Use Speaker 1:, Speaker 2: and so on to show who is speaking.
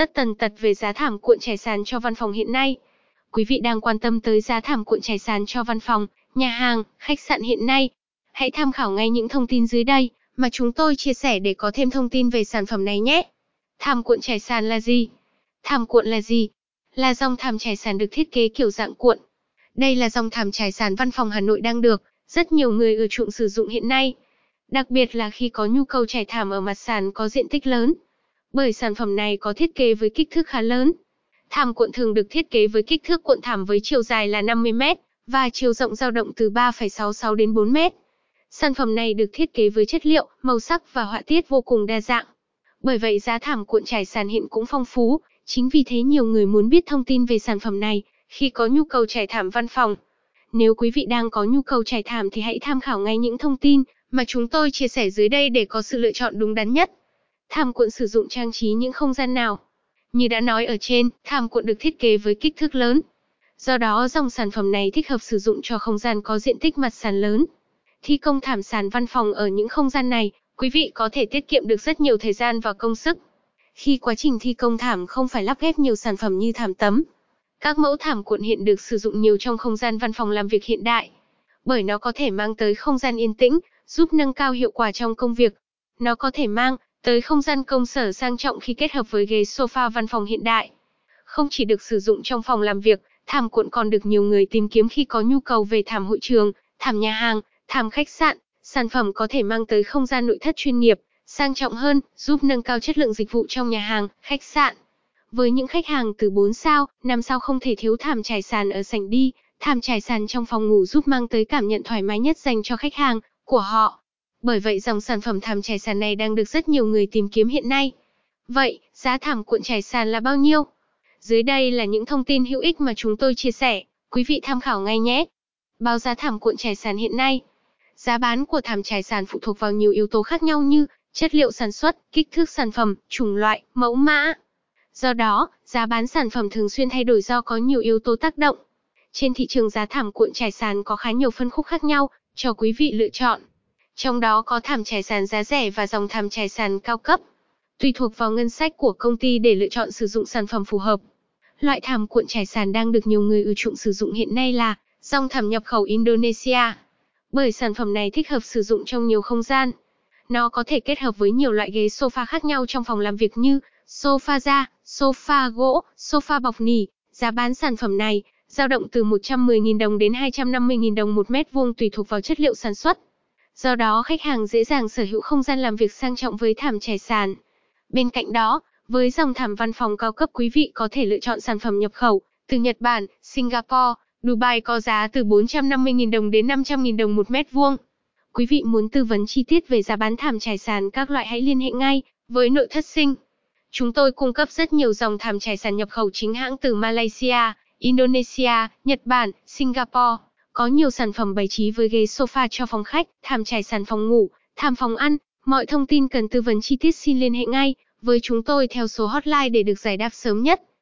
Speaker 1: Tất tần tật về giá thảm cuộn trải sàn cho văn phòng hiện nay. Quý vị đang quan tâm tới giá thảm cuộn trải sàn cho văn phòng, nhà hàng, khách sạn hiện nay. Hãy tham khảo ngay những thông tin dưới đây mà chúng tôi chia sẻ để có thêm thông tin về sản phẩm này nhé. Thảm cuộn trải sàn là gì? Thảm cuộn là gì? Là dòng thảm trải sàn được thiết kế kiểu dạng cuộn. Đây là dòng thảm trải sàn văn phòng Hà Nội đang được rất nhiều người ưa chuộng sử dụng hiện nay. Đặc biệt là khi có nhu cầu trải thảm ở mặt sàn có diện tích lớn. Bởi sản phẩm này có thiết kế với kích thước khá lớn. Thảm cuộn thường được thiết kế với kích thước cuộn thảm với chiều dài là 50 m và chiều rộng dao động từ 3,66 đến 4 m. Sản phẩm này được thiết kế với chất liệu, màu sắc và họa tiết vô cùng đa dạng. Bởi vậy giá thảm cuộn trải sàn hiện cũng phong phú, chính vì thế nhiều người muốn biết thông tin về sản phẩm này khi có nhu cầu trải thảm văn phòng. Nếu quý vị đang có nhu cầu trải thảm thì hãy tham khảo ngay những thông tin mà chúng tôi chia sẻ dưới đây để có sự lựa chọn đúng đắn nhất. Thảm cuộn sử dụng trang trí những không gian nào? Như đã nói ở trên, thảm cuộn được thiết kế với kích thước lớn. Do đó dòng sản phẩm này thích hợp sử dụng cho không gian có diện tích mặt sàn lớn. Thi công thảm sàn văn phòng ở những không gian này, quý vị có thể tiết kiệm được rất nhiều thời gian và công sức. Khi quá trình thi công thảm không phải lắp ghép nhiều sản phẩm như thảm tấm. Các mẫu thảm cuộn hiện được sử dụng nhiều trong không gian văn phòng làm việc hiện đại. Bởi nó có thể mang tới không gian yên tĩnh, giúp nâng cao hiệu quả trong công việc. Nó có thể mang tới không gian công sở sang trọng khi kết hợp với ghế sofa văn phòng hiện đại. Không chỉ được sử dụng trong phòng làm việc, thảm cuộn còn được nhiều người tìm kiếm khi có nhu cầu về thảm hội trường, thảm nhà hàng, thảm khách sạn. Sản phẩm có thể mang tới không gian nội thất chuyên nghiệp, sang trọng hơn, giúp nâng cao chất lượng dịch vụ trong nhà hàng, khách sạn. Với những khách hàng từ 4 sao, 5 sao không thể thiếu thảm trải sàn ở sảnh đi, thảm trải sàn trong phòng ngủ giúp mang tới cảm nhận thoải mái nhất dành cho khách hàng của họ. Bởi vậy dòng sản phẩm thảm trải sàn này đang được rất nhiều người tìm kiếm hiện nay. Vậy, giá thảm cuộn trải sàn là bao nhiêu? Dưới đây là những thông tin hữu ích mà chúng tôi chia sẻ, quý vị tham khảo ngay nhé. Báo giá thảm cuộn trải sàn hiện nay. Giá bán của thảm trải sàn phụ thuộc vào nhiều yếu tố khác nhau như chất liệu sản xuất, kích thước sản phẩm, chủng loại, mẫu mã. Do đó, giá bán sản phẩm thường xuyên thay đổi do có nhiều yếu tố tác động. Trên thị trường giá thảm cuộn trải sàn có khá nhiều phân khúc khác nhau cho quý vị lựa chọn. Trong đó có thảm trải sàn giá rẻ và dòng thảm trải sàn cao cấp. Tùy thuộc vào ngân sách của công ty để lựa chọn sử dụng sản phẩm phù hợp. Loại thảm cuộn trải sàn đang được nhiều người ưa chuộng sử dụng hiện nay là dòng thảm nhập khẩu Indonesia. Bởi sản phẩm này thích hợp sử dụng trong nhiều không gian. Nó có thể kết hợp với nhiều loại ghế sofa khác nhau trong phòng làm việc như sofa da, sofa gỗ, sofa bọc nỉ. Giá bán sản phẩm này dao động từ 110.000 đồng đến 250.000 đồng một mét vuông tùy thuộc vào chất liệu sản xuất. Do đó khách hàng dễ dàng sở hữu không gian làm việc sang trọng với thảm trải sàn. Bên cạnh đó, với dòng thảm văn phòng cao cấp quý vị có thể lựa chọn sản phẩm nhập khẩu từ Nhật Bản, Singapore, Dubai có giá từ 450.000 đồng đến 500.000 đồng một mét vuông. Quý vị muốn tư vấn chi tiết về giá bán thảm trải sàn các loại hãy liên hệ ngay với nội thất sinh. Chúng tôi cung cấp rất nhiều dòng thảm trải sàn nhập khẩu chính hãng từ Malaysia, Indonesia, Nhật Bản, Singapore. Có nhiều sản phẩm bày trí với ghế sofa cho phòng khách, thảm trải sàn phòng ngủ, thảm phòng ăn. Mọi thông tin cần tư vấn chi tiết xin liên hệ ngay với chúng tôi theo số hotline để được giải đáp sớm nhất.